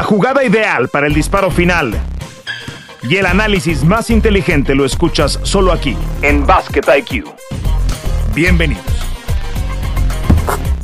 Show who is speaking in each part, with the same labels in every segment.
Speaker 1: La jugada ideal para el disparo final y el análisis más inteligente lo escuchas solo aquí, en Basket IQ. Bienvenidos.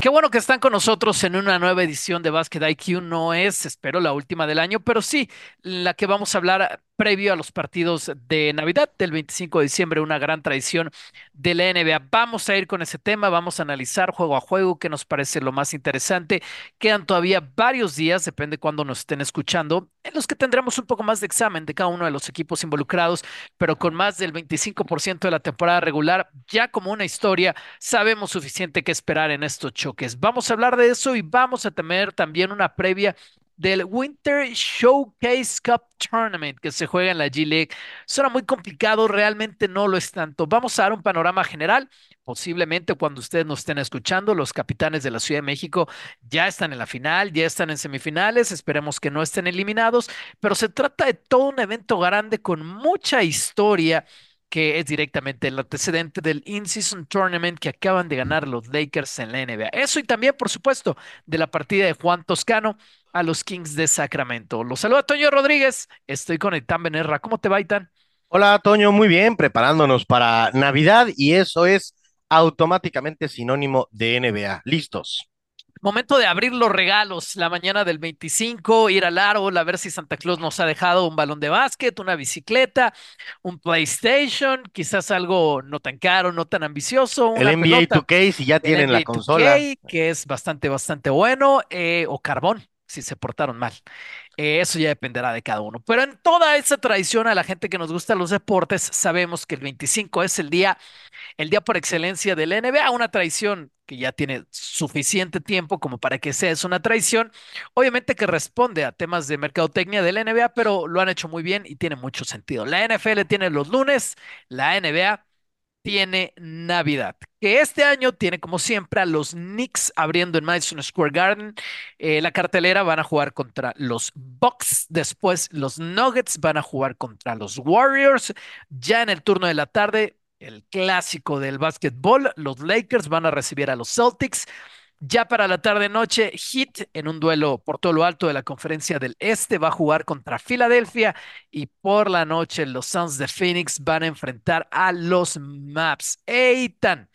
Speaker 2: Qué bueno que están con nosotros en una nueva edición de Basket IQ. No es, espero, la última del año, pero sí la que vamos a hablar previo a los partidos de Navidad del 25 de diciembre, una gran tradición de la NBA. Vamos a ir con ese tema, vamos a analizar juego a juego qué nos parece lo más interesante. Quedan todavía varios días, depende cuándo nos estén escuchando, en los que tendremos un poco más de examen de cada uno de los equipos involucrados, pero con más del 25% de la temporada regular, ya como una historia, sabemos suficiente que esperar en estos choques. Vamos a hablar de eso y vamos a tener también una previa del Winter Showcase Cup Tournament que se juega en la G League. Suena muy complicado, realmente no lo es tanto. Vamos a dar un panorama general. Posiblemente cuando ustedes nos estén escuchando, los capitanes de la Ciudad de México ya están en la final, ya están en semifinales, esperemos que no estén eliminados, pero se trata de todo un evento grande con mucha historia que es directamente el antecedente del In-Season Tournament que acaban de ganar los Lakers en la NBA. Eso y también, por supuesto, de la partida de Juan Toscano a los Kings de Sacramento. Los saluda Toño Rodríguez, estoy con Itán Benerra. ¿Cómo te va, Itán?
Speaker 3: Hola, Toño, muy bien, preparándonos para Navidad y eso es automáticamente sinónimo de NBA. ¿Listos?
Speaker 2: Momento de abrir los regalos la mañana del 25, ir al árbol a ver si Santa Claus nos ha dejado un balón de básquet, una bicicleta, un PlayStation, quizás algo no tan caro, no tan ambicioso.
Speaker 3: el NBA 2K, si ya tienen la consola.
Speaker 2: que es bastante, bastante bueno, eh, o carbón, si se portaron mal. Eh, eso ya dependerá de cada uno. Pero en toda esa tradición, a la gente que nos gusta los deportes, sabemos que el 25 es el día, el día por excelencia del NBA, una tradición que ya tiene suficiente tiempo como para que sea una traición, obviamente que responde a temas de mercadotecnia de la NBA, pero lo han hecho muy bien y tiene mucho sentido. La NFL tiene los lunes, la NBA tiene Navidad, que este año tiene como siempre a los Knicks abriendo en Madison Square Garden. Eh, la cartelera van a jugar contra los Bucks, después los Nuggets van a jugar contra los Warriors. Ya en el turno de la tarde, el clásico del básquetbol. Los Lakers van a recibir a los Celtics. Ya para la tarde-noche, Heat en un duelo por todo lo alto de la conferencia del Este va a jugar contra Filadelfia y por la noche los Suns de Phoenix van a enfrentar a los Maps. Eitan.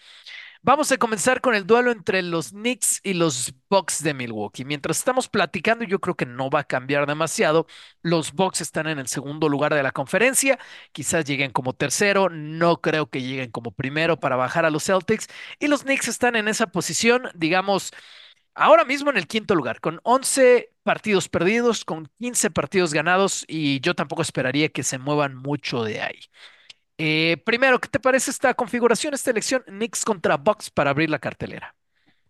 Speaker 2: Vamos a comenzar con el duelo entre los Knicks y los Bucks de Milwaukee. Mientras estamos platicando, yo creo que no va a cambiar demasiado. Los Bucks están en el segundo lugar de la conferencia. Quizás lleguen como tercero. No creo que lleguen como primero para bajar a los Celtics. Y los Knicks están en esa posición, digamos, ahora mismo en el quinto lugar, con 11 partidos perdidos, con 15 partidos ganados. Y yo tampoco esperaría que se muevan mucho de ahí. Eh, primero, ¿qué te parece esta configuración, esta elección Knicks contra Bucks para abrir la cartelera?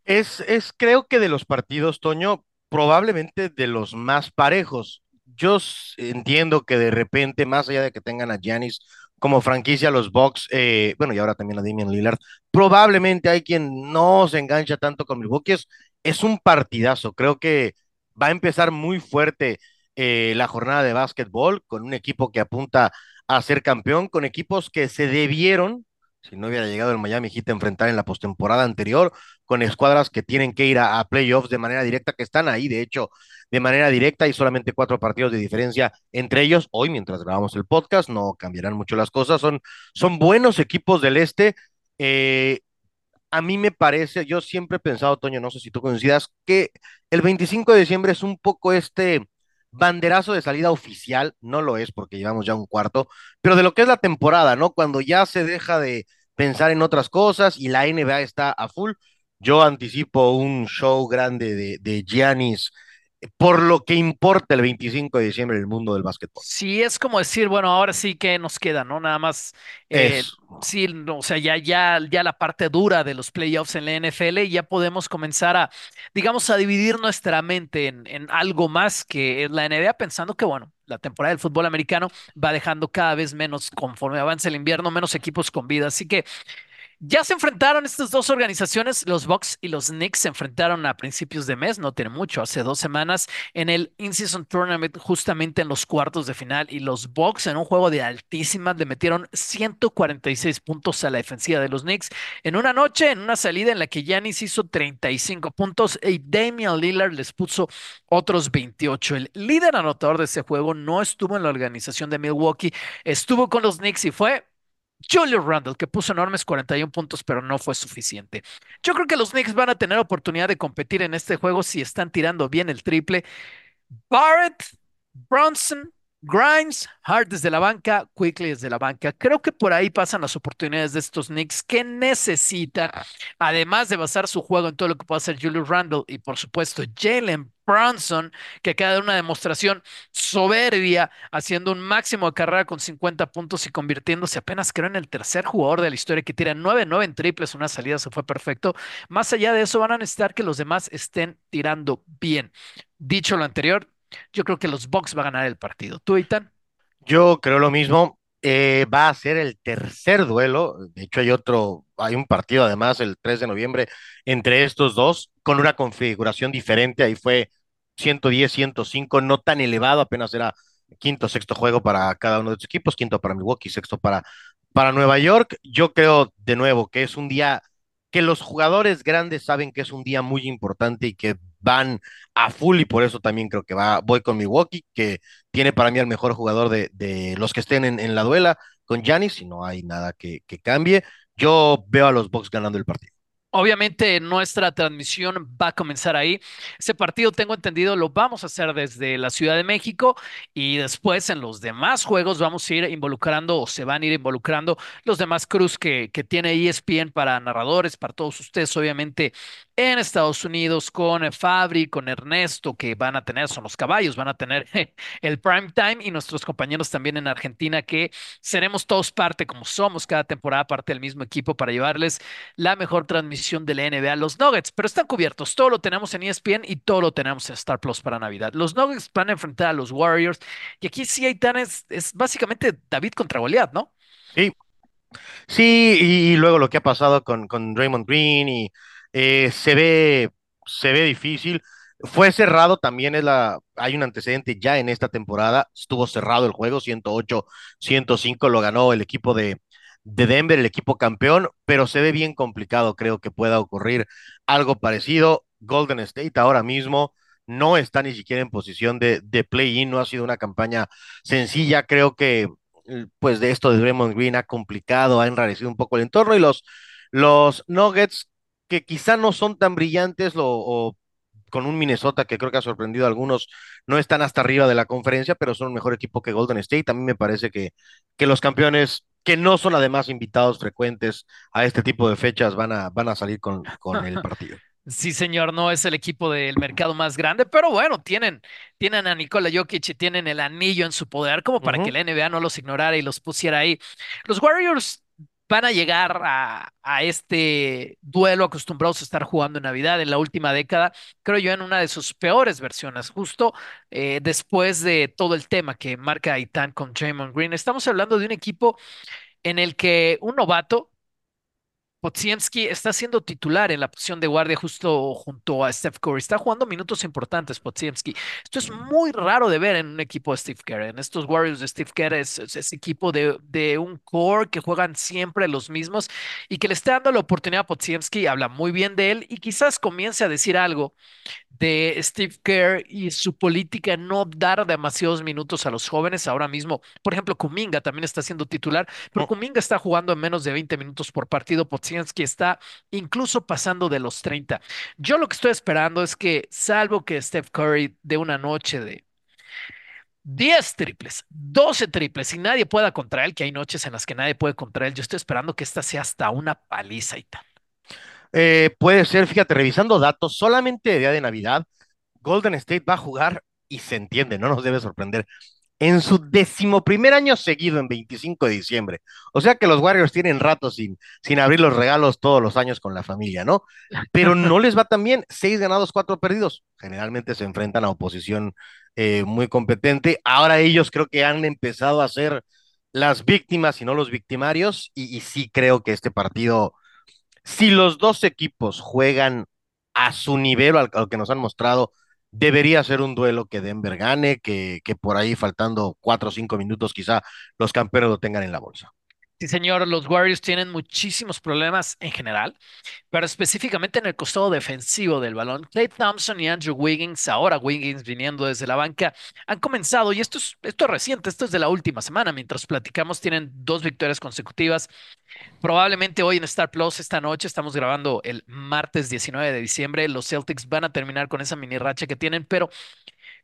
Speaker 3: Es, es, creo que de los partidos, Toño, probablemente de los más parejos. Yo entiendo que de repente, más allá de que tengan a Giannis como franquicia, los Bucks, eh, bueno, y ahora también a Damian Lillard, probablemente hay quien no se engancha tanto con Milwaukee. Es, es un partidazo. Creo que va a empezar muy fuerte eh, la jornada de básquetbol con un equipo que apunta a ser campeón con equipos que se debieron, si no hubiera llegado el Miami Heat a enfrentar en la postemporada anterior, con escuadras que tienen que ir a, playoffs de manera directa, que están ahí, de hecho, de manera directa y solamente cuatro partidos de diferencia entre ellos. Hoy, mientras grabamos el podcast, no cambiarán mucho las cosas. Son, son buenos equipos del este. Eh, a mí me parece, yo siempre he pensado, Toño, no sé si tú coincidas, que el 25 de diciembre es un poco este banderazo de salida oficial, no lo es porque llevamos ya un cuarto, pero de lo que es la temporada, ¿no? Cuando ya se deja de pensar en otras cosas y la NBA está a full, yo anticipo un show grande de, Giannis por lo que importa el 25 de diciembre en el mundo del básquetbol.
Speaker 2: Sí, es como decir, bueno, ahora sí que nos queda, ¿no? Nada más, eh, sí, o sea, ya, ya, ya la parte dura de los playoffs en la NFL y ya podemos comenzar a, digamos, a dividir nuestra mente en, en algo más que la NBA, pensando que, bueno, la temporada del fútbol americano va dejando cada vez menos, conforme avanza el invierno, menos equipos con vida. Así que Ya se enfrentaron estas dos organizaciones, los Bucks y los Knicks se enfrentaron a principios de mes, no tiene mucho, hace dos semanas, en el In-Season Tournament, justamente en los cuartos de final, y los Bucks en un juego de altísimas le metieron 146 puntos a la defensiva de los Knicks en una noche, en una salida en la que Giannis hizo 35 puntos y Damian Lillard les puso otros 28. El líder anotador de ese juego no estuvo en la organización de Milwaukee, estuvo con los Knicks y fue Julius Randle, que puso enormes 41 puntos, pero no fue suficiente. Yo creo que los Knicks van a tener oportunidad de competir en este juego si están tirando bien el triple. Barrett, Bronson, Grimes, Hart desde la banca, Quickly desde la banca. Creo que por ahí pasan las oportunidades de estos Knicks que necesitan, además de basar su juego en todo lo que puede hacer Julius Randle y por supuesto Jalen Bronson, que acaba de una demostración soberbia, haciendo un máximo de carrera con 50 puntos y convirtiéndose apenas, creo, en el tercer jugador de la historia que tira 9-9 en triples, una salida se fue perfecto. Más allá de eso, van a necesitar que los demás estén tirando bien. Dicho lo anterior, yo creo que los Bucks va a ganar el partido. ¿Tú, Itan?
Speaker 3: Yo creo lo mismo. Eh, va a ser el tercer duelo. De hecho, hay otro, hay un partido además el 3 de noviembre entre estos dos con una configuración diferente. Ahí fue 110, 105, no tan elevado, apenas era quinto, sexto juego para cada uno de los equipos, quinto para Milwaukee, sexto para, para Nueva York. Yo creo de nuevo que es un día que los jugadores grandes saben que es un día muy importante y que van a full y por eso también creo que va, voy con Milwaukee, que tiene para mí el mejor jugador de, de los que estén en, en la duela con Giannis, si no hay nada que, que cambie. Yo veo a los Bucks ganando el partido.
Speaker 2: Obviamente nuestra transmisión va a comenzar ahí. Ese partido, tengo entendido, lo vamos a hacer desde la Ciudad de México y después en los demás juegos vamos a ir involucrando o se van a ir involucrando los demás cruz que, que tiene ESPN para narradores, para todos ustedes, obviamente en Estados Unidos con Fabri, con Ernesto, que van a tener, son los caballos, van a tener el prime time y nuestros compañeros también en Argentina que seremos todos parte, como somos cada temporada, parte del mismo equipo para llevarles la mejor transmisión de la NBA, los Nuggets, pero están cubiertos. Todo lo tenemos en ESPN y todo lo tenemos en Star Plus para Navidad. Los Nuggets van a enfrentar a los Warriors y aquí sí hay tan es, es básicamente David contra Goliath, ¿no?
Speaker 3: Sí, sí, y, luego lo que ha pasado con, con Draymond Green y eh, se ve, se ve difícil. Fue cerrado también, es la, hay un antecedente ya en esta temporada, estuvo cerrado el juego, 108, 105 lo ganó el equipo de, de Denver, el equipo campeón, pero se ve bien complicado, creo que pueda ocurrir algo parecido. Golden State ahora mismo no está ni siquiera en posición de, de play-in, no ha sido una campaña sencilla, creo que eh, pues de esto de Draymond Green ha complicado, ha enrarecido un poco el entorno y los, los Nuggets que quizá no son tan brillantes lo, o con un Minnesota que creo que ha sorprendido a algunos, no están hasta arriba de la conferencia, pero son un mejor equipo que Golden State. A mí me parece que, que los campeones que no son además invitados frecuentes a este tipo de fechas van a, van a salir con, con el partido.
Speaker 2: Sí, señor, no es el equipo del mercado más grande, pero bueno, tienen, tienen a Nikola Jokic y tienen el anillo en su poder como para que la NBA no los ignorara y los pusiera ahí. Los Warriors van a llegar a, este duelo acostumbrados a estar jugando en Navidad en la última década, creo yo, en una de sus peores versiones, justo eh, después de todo el tema que marca Aitan con Draymond Green. Estamos hablando de un equipo en el que un novato Podziemski está siendo titular en la posición de guardia justo junto a Steph Curry. Está jugando minutos importantes, Podziemski. Esto es muy raro de ver en un equipo de Steve Kerr. En estos Warriors de Steve Kerr es, es equipo de, de un core que juegan siempre los mismos y que le está dando la oportunidad a. Habla muy bien de él y quizás comience a decir algo de Steve Kerr y su política no dar demasiados minutos a los jóvenes. Ahora mismo, por ejemplo, Kuminga también está siendo titular, pero Kuminga está jugando en menos de 20 minutos por partido. Podziemski está incluso pasando de los 30. Yo lo que estoy esperando es que, salvo que Steph Curry de una noche de 10 triples, 12 triples y nadie pueda contra él, que hay noches en las que nadie puede contra él, yo estoy esperando que esta sea hasta una paliza y tal.
Speaker 3: Eh, puede ser, fíjate, revisando datos, solamente de día de Navidad, Golden State va a jugar y se entiende, no nos debe sorprender, en su decimoprimer año seguido en 25 de diciembre. O sea que los Warriors tienen rato sin, sin abrir los regalos todos los años con la familia, ¿no? Pero no les va tan bien, seis ganados, cuatro perdidos. Generalmente se enfrentan a oposición eh, muy competente. Ahora ellos creo que han empezado a ser las víctimas y no los victimarios, y, y sí creo que este partido Si los dos equipos juegan a su nivel, al, que nos han mostrado, debería ser un duelo que Denver gane, que, que por ahí faltando cuatro o cinco minutos quizá los campeones lo tengan en la bolsa.
Speaker 2: Sí, señor, los Warriors tienen muchísimos problemas en general, pero específicamente en el costado defensivo del balón. Clay Thompson y Andrew Wiggins, ahora Wiggins viniendo desde la banca, han comenzado, y esto es, esto es reciente, esto es de la última semana, mientras platicamos, tienen dos victorias consecutivas. Probablemente hoy en Star Plus, esta noche, estamos grabando el martes 19 de diciembre, los Celtics van a terminar con esa mini racha que tienen, pero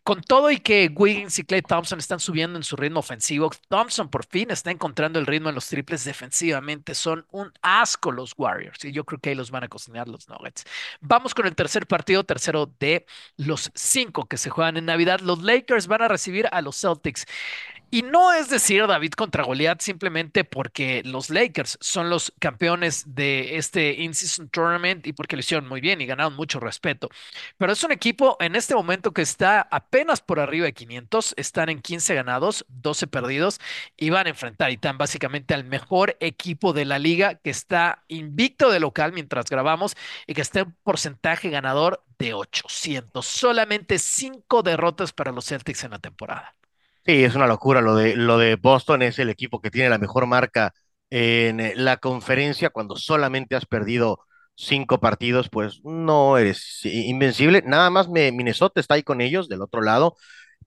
Speaker 2: con todo y que Wiggins y Clay Thompson están subiendo en su ritmo ofensivo, Thompson por fin está encontrando el ritmo en los triples defensivamente. Son un asco los Warriors y yo creo que ahí los van a cocinar los Nuggets. Vamos con el tercer partido, tercero de los cinco que se juegan en Navidad. Los Lakers van a recibir a los Celtics. Y no es decir David contra Goliath simplemente porque los Lakers son los campeones de este In-Season Tournament y porque lo hicieron muy bien y ganaron mucho respeto. Pero es un equipo en este momento que está apenas por arriba de 500, están en 15 ganados, 12 perdidos y van a enfrentar y están básicamente al mejor equipo de la liga que está invicto de local mientras grabamos y que está en porcentaje ganador de 800. Solamente 5 derrotas para los Celtics en la temporada.
Speaker 3: Sí, es una locura. Lo de, lo de Boston es el equipo que tiene la mejor marca en eh, la conferencia. Cuando solamente has perdido cinco partidos, pues no eres invencible. Nada más me, Minnesota está ahí con ellos del otro lado.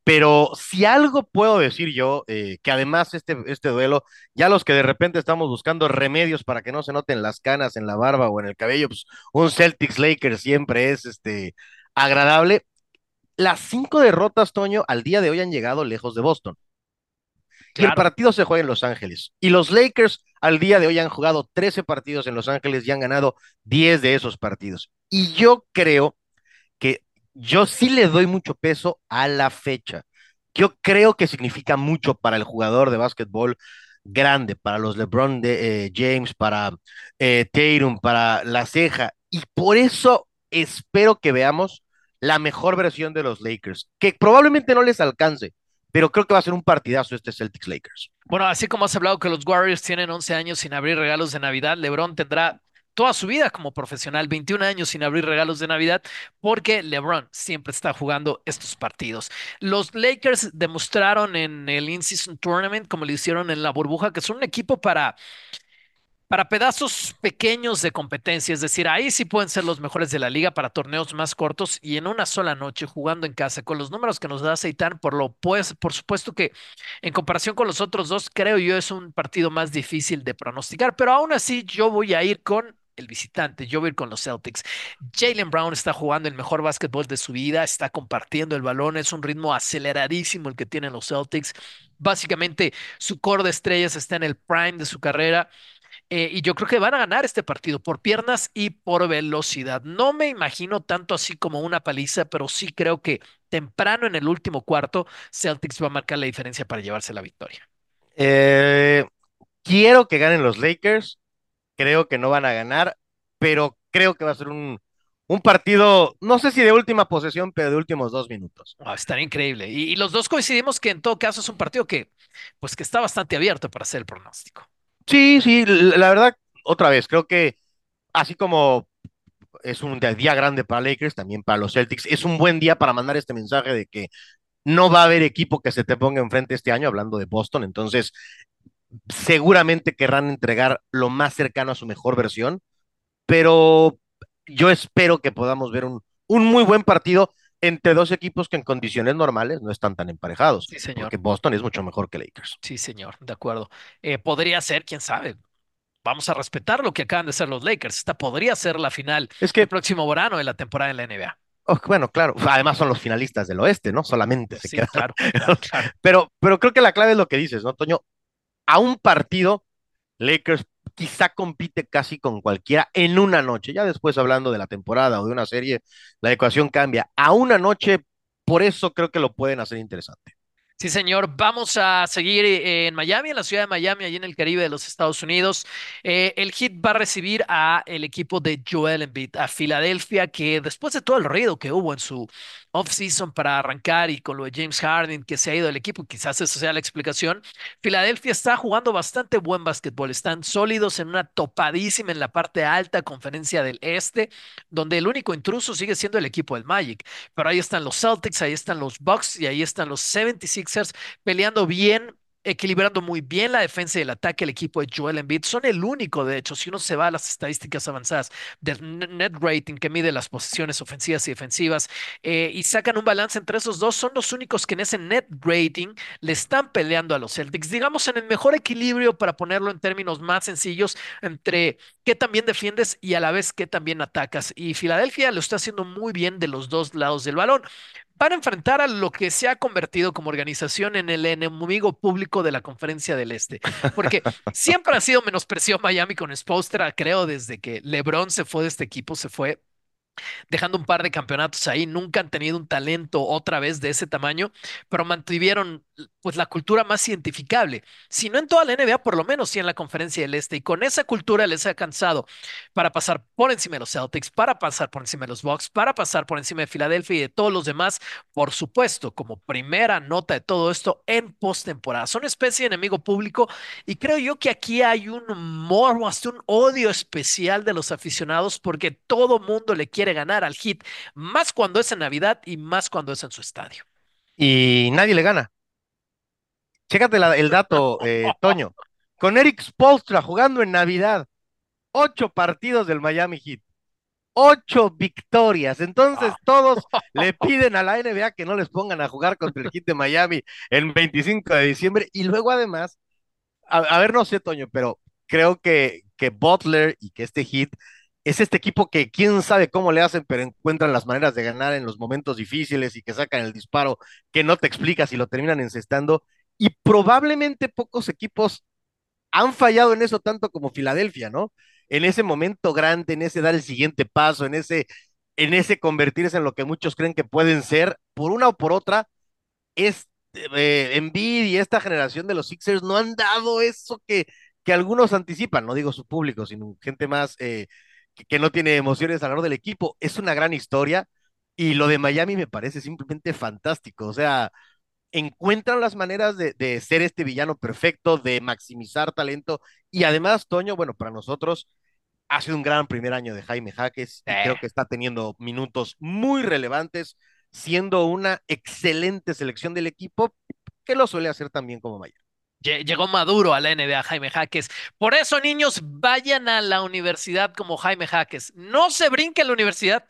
Speaker 3: Pero si algo puedo decir yo, eh, que además este, este duelo, ya los que de repente estamos buscando remedios para que no se noten las canas en la barba o en el cabello, pues un Celtics Lakers siempre es este agradable. Las cinco derrotas, Toño, al día de hoy han llegado lejos de Boston. Y el partido se juega en Los Ángeles. Y los Lakers al día de hoy han jugado 13 partidos en Los Ángeles y han ganado 10 de esos partidos. Y yo creo que yo sí le doy mucho peso a la fecha. Yo creo que significa mucho para el jugador de básquetbol grande, para los LeBron de, eh, James, para eh, Tatum, para La Ceja. Y por eso espero que veamos la mejor versión de los Lakers, que probablemente no les alcance, pero creo que va a ser un partidazo este Celtics Lakers.
Speaker 2: Bueno, así como has hablado que los Warriors tienen 11 años sin abrir regalos de Navidad, LeBron tendrá toda su vida como profesional, 21 años sin abrir regalos de Navidad, porque LeBron siempre está jugando estos partidos. Los Lakers demostraron en el In-Season Tournament, como le hicieron en la burbuja, que son un equipo para para pedazos pequeños de competencia, es decir, ahí sí pueden ser los mejores de la liga para torneos más cortos y en una sola noche jugando en casa con los números que nos da Seitan, por lo pues, por supuesto que en comparación con los otros dos, creo yo es un partido más difícil de pronosticar, pero aún así yo voy a ir con el visitante, yo voy a ir con los Celtics. Jalen Brown está jugando el mejor básquetbol de su vida, está compartiendo el balón, es un ritmo aceleradísimo el que tienen los Celtics. Básicamente, su core de estrellas está en el prime de su carrera. Eh, y yo creo que van a ganar este partido por piernas y por velocidad. No me imagino tanto así como una paliza, pero sí creo que temprano en el último cuarto, Celtics va a marcar la diferencia para llevarse la victoria.
Speaker 3: Eh, quiero que ganen los Lakers, creo que no van a ganar, pero creo que va a ser un, un partido, no sé si de última posesión, pero de últimos dos minutos.
Speaker 2: Estaría increíble. Y, y los dos coincidimos que en todo caso es un partido que, pues, que está bastante abierto para hacer el pronóstico.
Speaker 3: Sí, sí, la verdad, otra vez, creo que así como es un día grande para Lakers, también para los Celtics, es un buen día para mandar este mensaje de que no va a haber equipo que se te ponga enfrente este año, hablando de Boston, entonces seguramente querrán entregar lo más cercano a su mejor versión, pero yo espero que podamos ver un, un muy buen partido entre dos equipos que en condiciones normales no están tan emparejados,
Speaker 2: Sí, señor.
Speaker 3: porque Boston es mucho mejor que Lakers.
Speaker 2: Sí, señor. De acuerdo. Eh, podría ser, quién sabe. Vamos a respetar lo que acaban de ser los Lakers. Esta podría ser la final
Speaker 3: Es
Speaker 2: el
Speaker 3: que,
Speaker 2: próximo verano de la temporada en la NBA.
Speaker 3: oh, bueno, claro, además son los finalistas del oeste, ¿no? Solamente se
Speaker 2: Sí,
Speaker 3: quedan.
Speaker 2: claro, claro, claro.
Speaker 3: Pero, pero creo que la clave es lo que dices, ¿no, Toño? A un partido, Lakers quizá compite casi con cualquiera en una noche. Ya después hablando de la temporada o de una serie, la ecuación cambia. A una noche, por eso creo que lo pueden hacer interesante.
Speaker 2: Sí, señor. Vamos a seguir eh, en Miami, en la ciudad de Miami, allí en el Caribe de los Estados Unidos. Eh, el Heat va a recibir a el equipo de Joel Embiid, a Filadelfia, que después de todo el ruido que hubo en su off-season para arrancar y con lo de James Harden, que se ha ido del equipo, quizás esa sea la explicación. Filadelfia está jugando bastante buen básquetbol. Están sólidos en una topadísima en la parte alta conferencia del Este, donde el único intruso sigue siendo el equipo del Magic. Pero ahí están los Celtics, ahí están los Bucks y ahí están los 76 peleando bien, equilibrando muy bien la defensa y el ataque el equipo de Joel Embiid. Son el único, de hecho, si uno se va a las estadísticas avanzadas del net rating que mide las posiciones ofensivas y defensivas eh, y sacan un balance entre esos dos, son los únicos que en ese net rating le están peleando a los Celtics. Digamos en el mejor equilibrio para ponerlo en términos más sencillos entre qué también defiendes y a la vez qué también atacas. Y Filadelfia lo está haciendo muy bien de los dos lados del balón van a enfrentar a lo que se ha convertido como organización en el enemigo público de la Conferencia del Este. Porque siempre ha sido menospreciado Miami con Spolstra, creo, desde que LeBron se fue de este equipo, se fue dejando un par de campeonatos ahí, nunca han tenido un talento otra vez de ese tamaño, pero mantuvieron pues la cultura más identificable, si no en toda la NBA, por lo menos sí en la conferencia del Este, y con esa cultura les ha cansado para pasar por encima de los Celtics, para pasar por encima de los Bucks, para pasar por encima de Filadelfia y de todos los demás, por supuesto, como primera nota de todo esto en postemporada. Son especie de enemigo público y creo yo que aquí hay un morbo, hasta un odio especial de los aficionados porque todo mundo le quiere ganar al hit, más cuando es en Navidad y más cuando es en su estadio.
Speaker 3: Y nadie le gana. Chécate el dato, eh, Toño. Con Eric Spolstra jugando en Navidad, ocho partidos del Miami Heat, ocho victorias. Entonces todos le piden a la NBA que no les pongan a jugar contra el Heat de Miami el 25 de diciembre. Y luego además, a, a ver, no sé, Toño, pero creo que, que Butler y que este Heat es este equipo que quién sabe cómo le hacen, pero encuentran las maneras de ganar en los momentos difíciles y que sacan el disparo que no te explicas y lo terminan encestando. Y probablemente pocos equipos han fallado en eso tanto como Filadelfia, ¿no? En ese momento grande, en ese dar el siguiente paso, en ese, en ese convertirse en lo que muchos creen que pueden ser, por una o por otra, es eh, Embiid y esta generación de los Sixers no han dado eso que, que algunos anticipan, no digo su público, sino gente más eh, que, no tiene emociones alrededor del equipo. Es una gran historia y lo de Miami me parece simplemente fantástico. O sea, encuentran las maneras de, de, ser este villano perfecto, de maximizar talento y además, Toño, bueno, para nosotros ha sido un gran primer año de Jaime Jaques y creo que está teniendo minutos muy relevantes, siendo una excelente selección del equipo que lo suele hacer también como Miami.
Speaker 2: Llegó maduro a la NBA Jaime Jaques. Por eso, niños, vayan a la universidad como Jaime Jaques. No se brinque a la universidad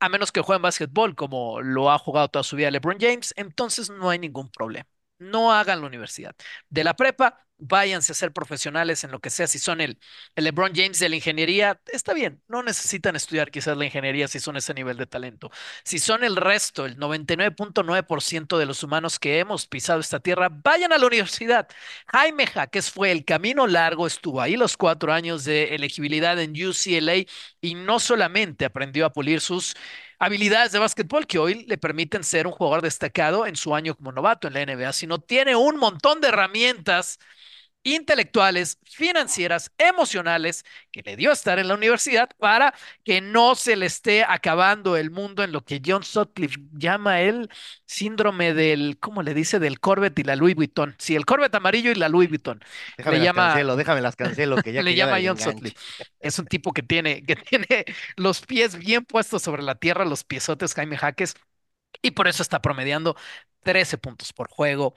Speaker 2: a menos que jueguen básquetbol como lo ha jugado toda su vida LeBron James. Entonces no hay ningún problema. No hagan la universidad. De la prepa, váyanse a ser profesionales en lo que sea. Si son el, el, LeBron James de la ingeniería, está bien. No necesitan estudiar quizás la ingeniería si son ese nivel de talento. Si son el resto, el 99.9% de los humanos que hemos pisado esta tierra, vayan a la universidad. Jaime Jaques fue el camino largo, estuvo ahí los cuatro años de elegibilidad en UCLA y no solamente aprendió a pulir sus habilidades de básquetbol que hoy le permiten ser un jugador destacado en su año como novato en la NBA, sino tiene un montón de herramientas intelectuales, financieras, emocionales que le dio estar en la universidad para que no se le esté acabando el mundo en lo que John Sutcliffe llama el síndrome del, ¿cómo le dice? Del Corvette y la Louis Vuitton. Sí, el Corvette amarillo y la Louis Vuitton.
Speaker 3: Déjame le las llama, cancelo, déjame las cancelo. Que ya
Speaker 2: le llama John Sutcliffe. Es un tipo que tiene, que tiene los pies bien puestos sobre la tierra, los piezotes Jaime Jaques, y por eso está promediando 13 puntos por juego,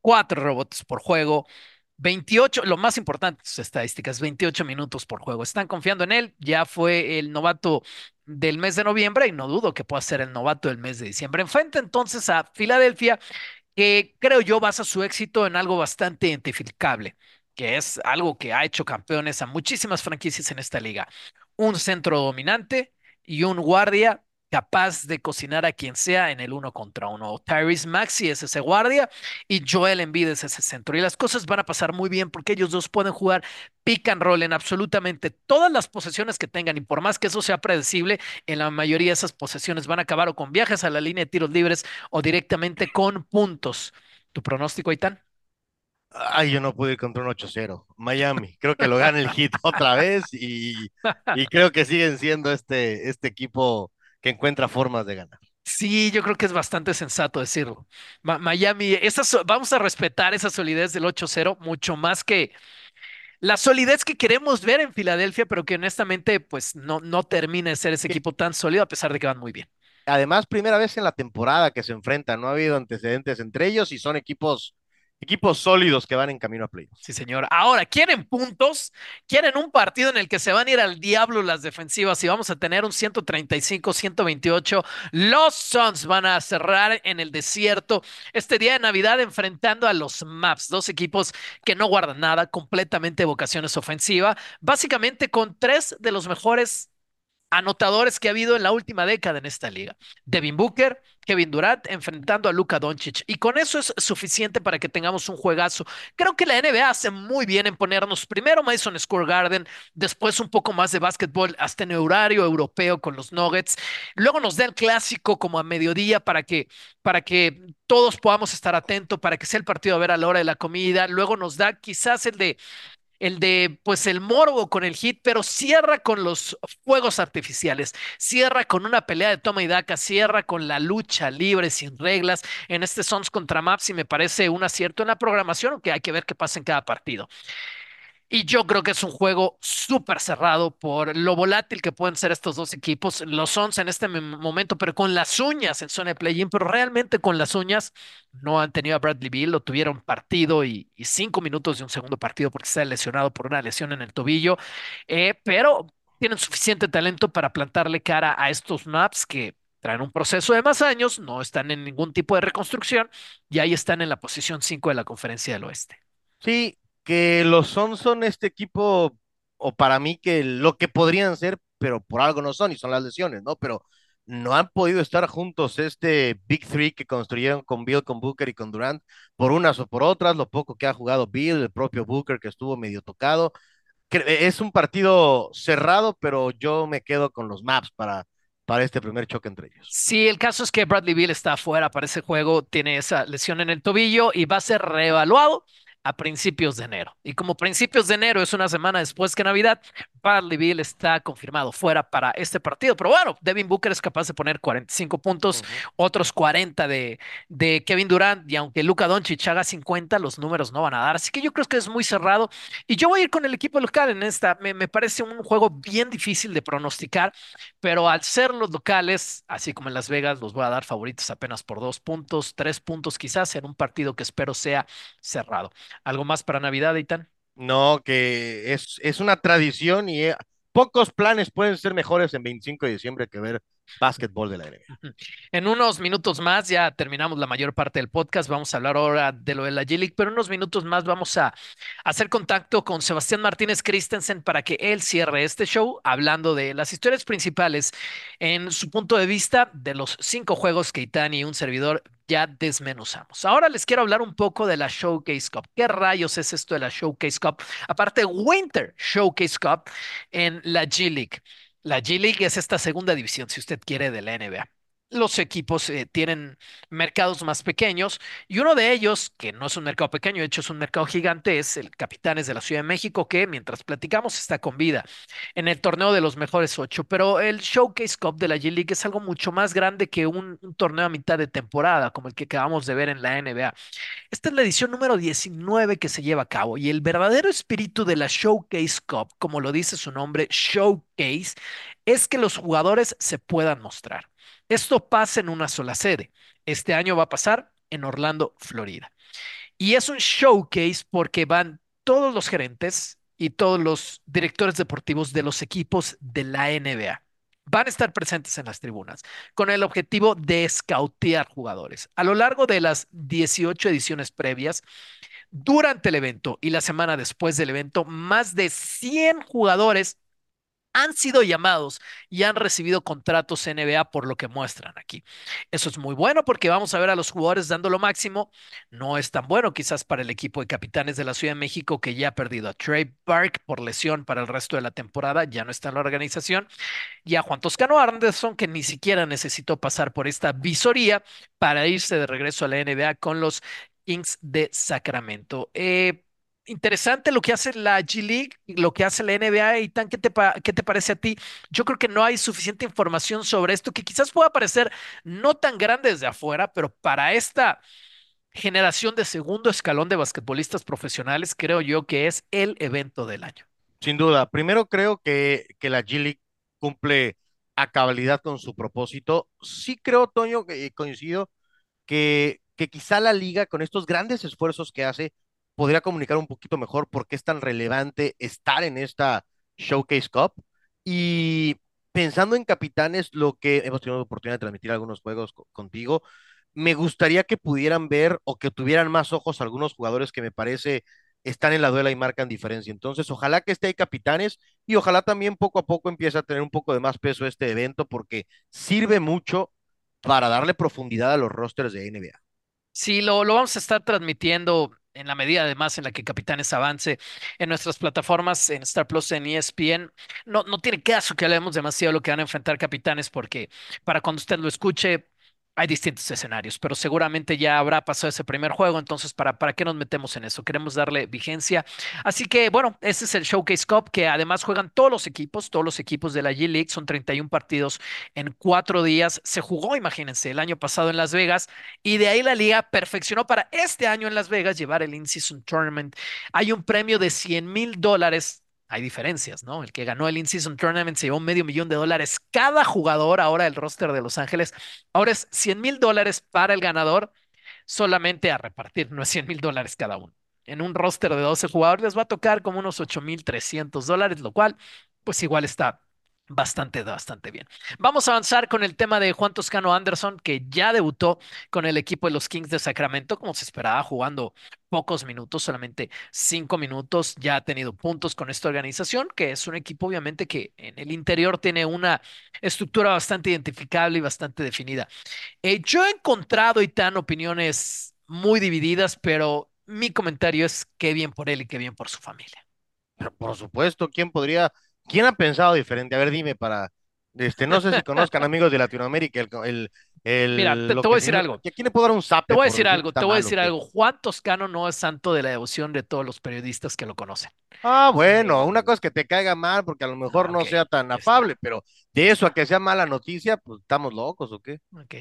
Speaker 2: 4 robots por juego, 28, lo más importante sus estadísticas, 28 minutos por juego. Están confiando en él, ya fue el novato del mes de noviembre y no dudo que pueda ser el novato del mes de diciembre. Enfrente entonces a Filadelfia, que creo yo basa su éxito en algo bastante identificable, que es algo que ha hecho campeones a muchísimas franquicias en esta liga. Un centro dominante y un guardia capaz de cocinar a quien sea en el uno contra uno. Tyrese Maxi es ese guardia y Joel Embiid es ese centro. Y las cosas van a pasar muy bien porque ellos dos pueden jugar pick and roll en absolutamente todas las posesiones que tengan. Y por más que eso sea predecible, en la mayoría de esas posesiones van a acabar o con viajes a la línea de tiros libres o directamente con puntos. ¿Tu pronóstico, Itán?
Speaker 3: Ay, yo no pude ir contra un 8-0. Miami, creo que lo gana el hit otra vez y, y creo que siguen siendo este, este equipo que encuentra formas de ganar.
Speaker 2: Sí, yo creo que es bastante sensato decirlo. Ma- Miami, vamos a respetar esa solidez del 8-0 mucho más que la solidez que queremos ver en Filadelfia, pero que honestamente pues no, no termina de ser ese equipo tan sólido a pesar de que van muy bien.
Speaker 3: Además, primera vez en la temporada que se enfrentan, no ha habido antecedentes entre ellos y son equipos, equipos sólidos que van en camino a playoffs.
Speaker 2: Sí, señor. Ahora, quieren puntos, quieren un partido en el que se van a ir al diablo las defensivas y vamos a tener un 135-128. Los Suns van a cerrar en el desierto este día de Navidad enfrentando a los Maps, dos equipos que no guardan nada, completamente vocaciones ofensiva, básicamente con tres de los mejores anotadores que ha habido en la última década en esta liga. Devin Booker, Kevin Durant enfrentando a Luka Doncic. Y con eso es suficiente para que tengamos un juegazo. Creo que la NBA hace muy bien en ponernos primero Madison Square Garden, después un poco más de básquetbol hasta en horario europeo con los Nuggets. Luego nos da el clásico como a mediodía para que, para que todos podamos estar atentos, para que sea el partido a ver a la hora de la comida. Luego nos da quizás el de el de pues el morbo con el hit, pero cierra con los fuegos artificiales, cierra con una pelea de toma y daca, cierra con la lucha libre sin reglas en este Sons contra Maps y me parece un acierto en la programación, que hay que ver qué pasa en cada partido. Y yo creo que es un juego súper cerrado por lo volátil que pueden ser estos dos equipos. Los Suns en este mom- momento, pero con las uñas en zona de play-in, pero realmente con las uñas no han tenido a Bradley Beal, lo tuvieron partido y, y cinco minutos de un segundo partido porque está lesionado por una lesión en el tobillo, eh, pero tienen suficiente talento para plantarle cara a estos Maps que traen un proceso de más años, no están en ningún tipo de reconstrucción y ahí están en la posición 5 de la Conferencia del Oeste.
Speaker 3: Sí, que los Suns son este equipo, o para mí que lo que podrían ser, pero por algo no son y son las lesiones, ¿no? Pero no han podido estar juntos este Big Three que construyeron con Bill, con Booker y con Durant, por unas o por otras, lo poco que ha jugado Bill, el propio Booker que estuvo medio tocado. Es un partido cerrado, pero yo me quedo con los maps para, para este primer choque entre ellos.
Speaker 2: Sí, el caso es que Bradley Beal está afuera para ese juego, tiene esa lesión en el tobillo y va a ser reevaluado a principios de enero. Y como principios de enero es una semana después que Navidad, Bradley Beal está confirmado fuera para este partido. Pero bueno, Devin Booker es capaz de poner 45 puntos, otros 40 de, de Kevin Durant y aunque Luka Doncic haga 50, los números no van a dar. Así que yo creo que es muy cerrado y yo voy a ir con el equipo local en esta. Me, me parece un juego bien difícil de pronosticar pero al ser los locales, así como en Las Vegas, los voy a dar favoritos apenas por dos puntos, tres puntos quizás, en un partido que espero sea cerrado. ¿Algo más para Navidad, Eitan?
Speaker 3: No, que es, es una tradición y eh, pocos planes pueden ser mejores en 25 de diciembre que ver básquetbol de la NBA.
Speaker 2: En unos minutos más, ya terminamos la mayor parte del podcast, vamos a hablar ahora de lo de la G-League, pero en unos minutos más vamos a hacer contacto con Sebastián Martínez Christensen para que él cierre este show hablando de las historias principales en su punto de vista de los cinco juegos que Itán y un servidor ya desmenuzamos. Ahora les quiero hablar un poco de la Showcase Cup. ¿Qué rayos es esto de la Showcase Cup? Aparte, Winter Showcase Cup en la G-League. La G-League es esta segunda división, si usted quiere, de la NBA. Los equipos eh, tienen mercados más pequeños y uno de ellos, que no es un mercado pequeño, de hecho es un mercado gigante, es el Capitanes de la Ciudad de México, que mientras platicamos está con vida en el torneo de los mejores ocho. Pero el Showcase Cup de la G-League es algo mucho más grande que un, un torneo a mitad de temporada, como el que acabamos de ver en la NBA. Esta es la edición número 19 que se lleva a cabo y el verdadero espíritu de la Showcase Cup, como lo dice su nombre, Showcase, es que los jugadores se puedan mostrar. Esto pasa en una sola sede. Este año va a pasar en Orlando, Florida. Y es un showcase porque van todos los gerentes y todos los directores deportivos de los equipos de la NBA. Van a estar presentes en las tribunas con el objetivo de escautear jugadores. A lo largo de las 18 ediciones previas, durante el evento y la semana después del evento, más de 100 jugadores han sido llamados y han recibido contratos NBA por lo que muestran aquí. Eso es muy bueno porque vamos a ver a los jugadores dando lo máximo. No es tan bueno quizás para el equipo de capitanes de la Ciudad de México que ya ha perdido a Trey Park por lesión para el resto de la temporada, ya no está en la organización, y a Juan Toscano Anderson que ni siquiera necesitó pasar por esta visoría para irse de regreso a la NBA con los Kings de Sacramento. Eh, interesante lo que hace la G League, lo que hace la NBA y tan, ¿qué te, qué te parece a ti? Yo creo que no hay suficiente información sobre esto que quizás pueda parecer no tan grande desde afuera, pero para esta generación de segundo escalón de basquetbolistas profesionales, creo yo que es el evento del año.
Speaker 3: Sin duda, primero creo que, que la G League cumple a cabalidad con su propósito. Sí creo, Toño, que coincido que, que quizá la liga con estos grandes esfuerzos que hace podría comunicar un poquito mejor por qué es tan relevante estar en esta Showcase Cup. Y pensando en capitanes, lo que hemos tenido la oportunidad de transmitir algunos juegos contigo, me gustaría que pudieran ver o que tuvieran más ojos algunos jugadores que me parece están en la duela y marcan diferencia. Entonces, ojalá que esté ahí capitanes y ojalá también poco a poco empiece a tener un poco de más peso este evento porque sirve mucho para darle profundidad a los rosters de NBA.
Speaker 2: Sí, lo, lo vamos a estar transmitiendo en la medida además en la que Capitanes avance en nuestras plataformas, en Star Plus, en ESPN. No, no tiene caso que hablemos demasiado de lo que van a enfrentar Capitanes porque para cuando usted lo escuche hay distintos escenarios, pero seguramente ya habrá pasado ese primer juego, entonces ¿para, ¿para qué nos metemos en eso? Queremos darle vigencia. Así que bueno, este es el Showcase Cup que además juegan todos los equipos, todos los equipos de la G-League, son 31 partidos en cuatro días. Se jugó, imagínense, el año pasado en Las Vegas y de ahí la liga perfeccionó para este año en Las Vegas llevar el In-Season Tournament. Hay un premio de 100 mil dólares hay diferencias, ¿no? El que ganó el In-Season Tournament se llevó medio millón de dólares cada jugador ahora el roster de Los Ángeles. Ahora es 100 mil dólares para el ganador solamente a repartir, no es 100 mil dólares cada uno. En un roster de 12 jugadores les va a tocar como unos 8 mil 300 dólares, lo cual pues igual está Bastante, bastante bien. Vamos a avanzar con el tema de Juan Toscano Anderson, que ya debutó con el equipo de los Kings de Sacramento, como se esperaba, jugando pocos minutos, solamente cinco minutos. Ya ha tenido puntos con esta organización, que es un equipo, obviamente, que en el interior tiene una estructura bastante identificable y bastante definida. Eh, yo he encontrado, y tan opiniones muy divididas, pero mi comentario es qué bien por él y qué bien por su familia.
Speaker 3: Pero por supuesto, ¿quién podría ¿Quién ha pensado diferente? A ver, dime para, este, no sé si conozcan amigos de Latinoamérica, el, el,
Speaker 2: Mira, te, voy a decir algo.
Speaker 3: ¿Quién le puedo dar un zap?
Speaker 2: Te voy a decir algo, te voy a decir algo. Juan Toscano no es santo de la devoción de todos los periodistas que lo conocen.
Speaker 3: Ah, bueno, una cosa es que te caiga mal porque a lo mejor no sea tan afable, pero de eso a que sea mala noticia, pues estamos locos o qué.
Speaker 2: Ok.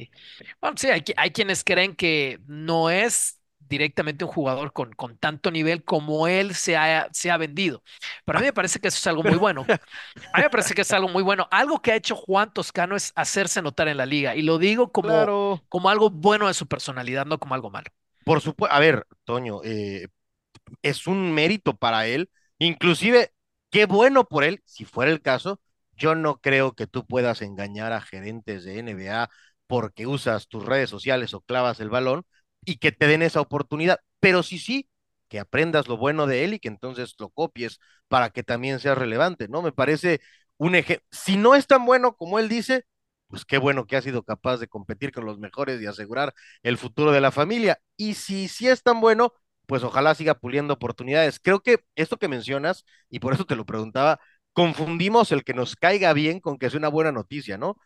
Speaker 2: Bueno, sí, hay, hay quienes creen que no es directamente un jugador con, con tanto nivel como él se ha, se ha vendido. Pero a mí me parece que eso es algo muy bueno. A mí me parece que es algo muy bueno. Algo que ha hecho Juan Toscano es hacerse notar en la liga. Y lo digo como, como algo bueno de su personalidad, no como algo malo.
Speaker 3: Por supuesto, a ver, Toño, eh, es un mérito para él. Inclusive, qué bueno por él, si fuera el caso. Yo no creo que tú puedas engañar a gerentes de NBA porque usas tus redes sociales o clavas el balón y que te den esa oportunidad. Pero sí, sí, que aprendas lo bueno de él y que entonces lo copies para que también sea relevante, ¿no? Me parece un ejemplo. Si no es tan bueno como él dice, pues qué bueno que ha sido capaz de competir con los mejores y asegurar el futuro de la familia. Y si sí es tan bueno, pues ojalá siga puliendo oportunidades. Creo que esto que mencionas, y por eso te lo preguntaba, confundimos el que nos caiga bien con que es una buena noticia, ¿no?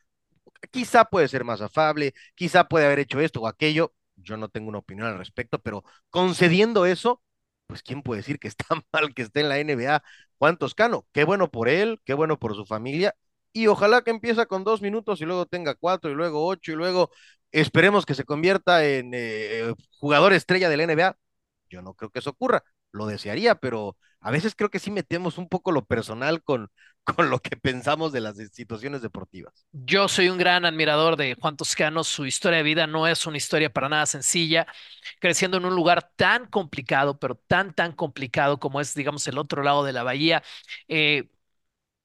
Speaker 3: Quizá puede ser más afable, quizá puede haber hecho esto o aquello, yo no tengo una opinión al respecto, pero concediendo eso, pues quién puede decir que está mal que esté en la NBA Juan Toscano. Qué bueno por él, qué bueno por su familia, y ojalá que empiece con dos minutos y luego tenga cuatro y luego ocho y luego esperemos que se convierta en eh, jugador estrella de la NBA. Yo no creo que eso ocurra, lo desearía, pero a veces creo que sí metemos un poco lo personal con, con lo que pensamos de las situaciones deportivas.
Speaker 2: Yo soy un gran admirador de Juan Toscano. Su historia de vida no es una historia para nada sencilla. Creciendo en un lugar tan complicado, pero tan, tan complicado como es, digamos, el otro lado de la bahía. Eh,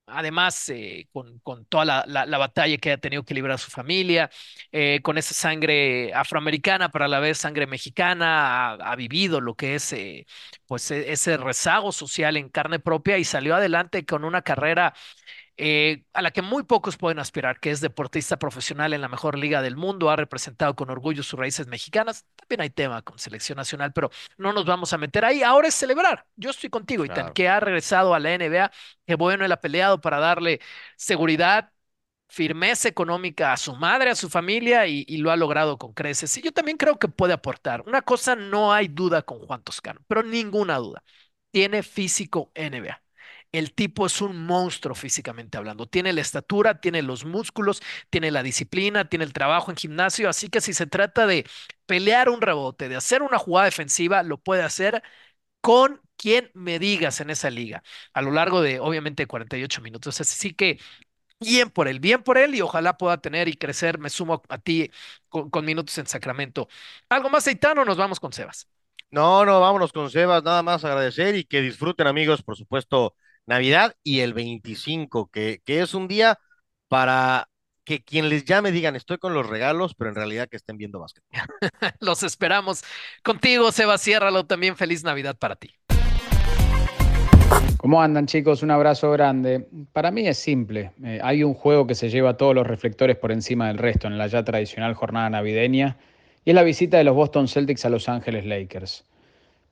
Speaker 2: además, eh, con, con, toda la, la, batalla que ha tenido que librar su familia, eh, con esa sangre afroamericana, pero a la vez sangre mexicana, ha, vivido lo que es eh, pues e, ese rezago social en carne propia y salió adelante con una carrera eh, a la que muy pocos pueden aspirar, que es deportista profesional en la mejor liga del mundo, ha representado con orgullo sus raíces mexicanas. También hay tema con selección nacional, pero no nos vamos a meter ahí. Ahora es celebrar. Yo estoy contigo, Itan, que ha regresado a la NBA. Que bueno, él ha peleado para darle seguridad, firmeza económica a su madre, a su familia y, lo ha logrado con creces. Y yo también creo que puede aportar. Una cosa no hay duda con Juan Toscano, pero ninguna duda. Tiene físico NBA. El tipo es un monstruo físicamente hablando. Tiene la estatura, tiene los músculos, tiene la disciplina, tiene el trabajo en gimnasio. Así que si se trata de pelear un rebote, de hacer una jugada defensiva, lo puede hacer con quien me digas en esa liga a lo largo de, obviamente, 48 minutos. Así que bien por él, bien por él y ojalá pueda tener y crecer. Me sumo a ti con, minutos en Sacramento. ¿Algo más, Aitano? Nos vamos con Sebas.
Speaker 3: No, no, vámonos con Sebas. Nada más agradecer y que disfruten, amigos, por supuesto, Navidad y el 25, que, que es un día para que quien les llame digan estoy con los regalos, pero en realidad que estén viendo básquet.
Speaker 2: los esperamos contigo, Sebas. Ciérralo también. Feliz Navidad para ti.
Speaker 4: ¿Cómo andan chicos? Un abrazo grande. Para mí es simple. Eh, hay un juego que se lleva todos los reflectores por encima del resto en la ya tradicional jornada navideña y es la visita de los Boston Celtics a Los Ángeles Lakers.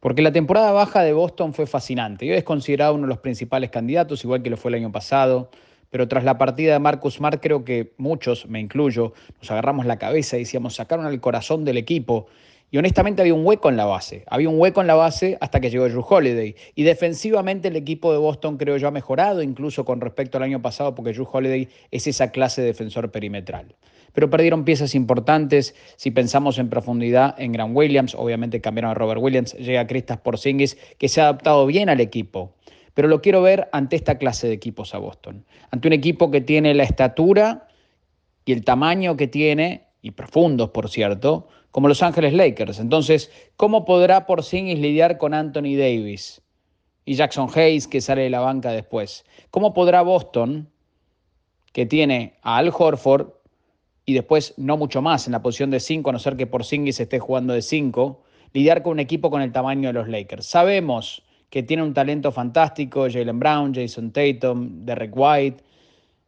Speaker 4: Porque la temporada baja de Boston fue fascinante. Yo es considerado uno de los principales candidatos, igual que lo fue el año pasado. Pero tras la partida de Marcus Smart, creo que muchos, me incluyo, nos agarramos la cabeza y decíamos, sacaron al corazón del equipo y honestamente había un hueco en la base. Había un hueco en la base hasta que llegó Drew Holiday. Y defensivamente el equipo de Boston creo yo ha mejorado incluso con respecto al año pasado porque Drew Holiday es esa clase de defensor perimetral. Pero perdieron piezas importantes. Si pensamos en profundidad en Grant Williams, obviamente cambiaron a Robert Williams, llega Kristaps Porzingis que se ha adaptado bien al equipo. Pero lo quiero ver ante esta clase de equipos a Boston. Ante un equipo que tiene la estatura y el tamaño que tiene, y profundos por cierto, como Los Ángeles Lakers. Entonces, ¿cómo podrá Porzingis lidiar con Anthony Davis y Jackson Hayes que sale de la banca después? ¿Cómo podrá Boston, que tiene a Al Horford y después no mucho más en la posición de 5, a no ser que Porzingis esté jugando de 5, lidiar con un equipo con el tamaño de los Lakers? Sabemos que tiene un talento fantástico, Jalen Brown, Jason Tatum, Derek White,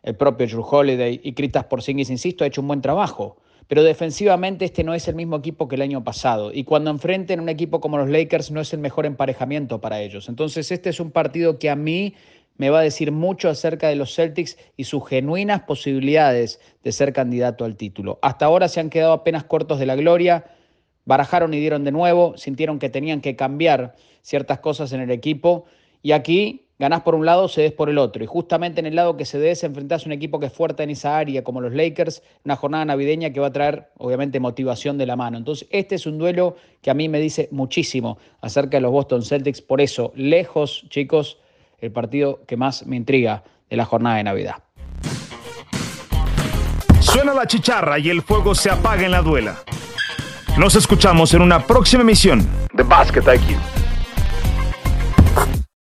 Speaker 4: el propio Drew Holiday y Kristaps Porzingis, insisto, ha hecho un buen trabajo pero defensivamente este no es el mismo equipo que el año pasado. Y cuando enfrenten un equipo como los Lakers no es el mejor emparejamiento para ellos. Entonces este es un partido que a mí me va a decir mucho acerca de los Celtics y sus genuinas posibilidades de ser candidato al título. Hasta ahora se han quedado apenas cortos de la gloria, barajaron y dieron de nuevo, sintieron que tenían que cambiar ciertas cosas en el equipo y aquí ganás por un lado, cedes por el otro. Y justamente en el lado que cedes enfrentás a un equipo que es fuerte en esa área, como los Lakers, una jornada navideña que va a traer, obviamente, motivación de la mano. Entonces, este es un duelo que a mí me dice muchísimo acerca de los Boston Celtics. Por eso, lejos, chicos, el partido que más me intriga de la jornada de Navidad.
Speaker 1: Suena la chicharra y el fuego se apaga en la duela. Nos escuchamos en una próxima emisión de Basket IQ.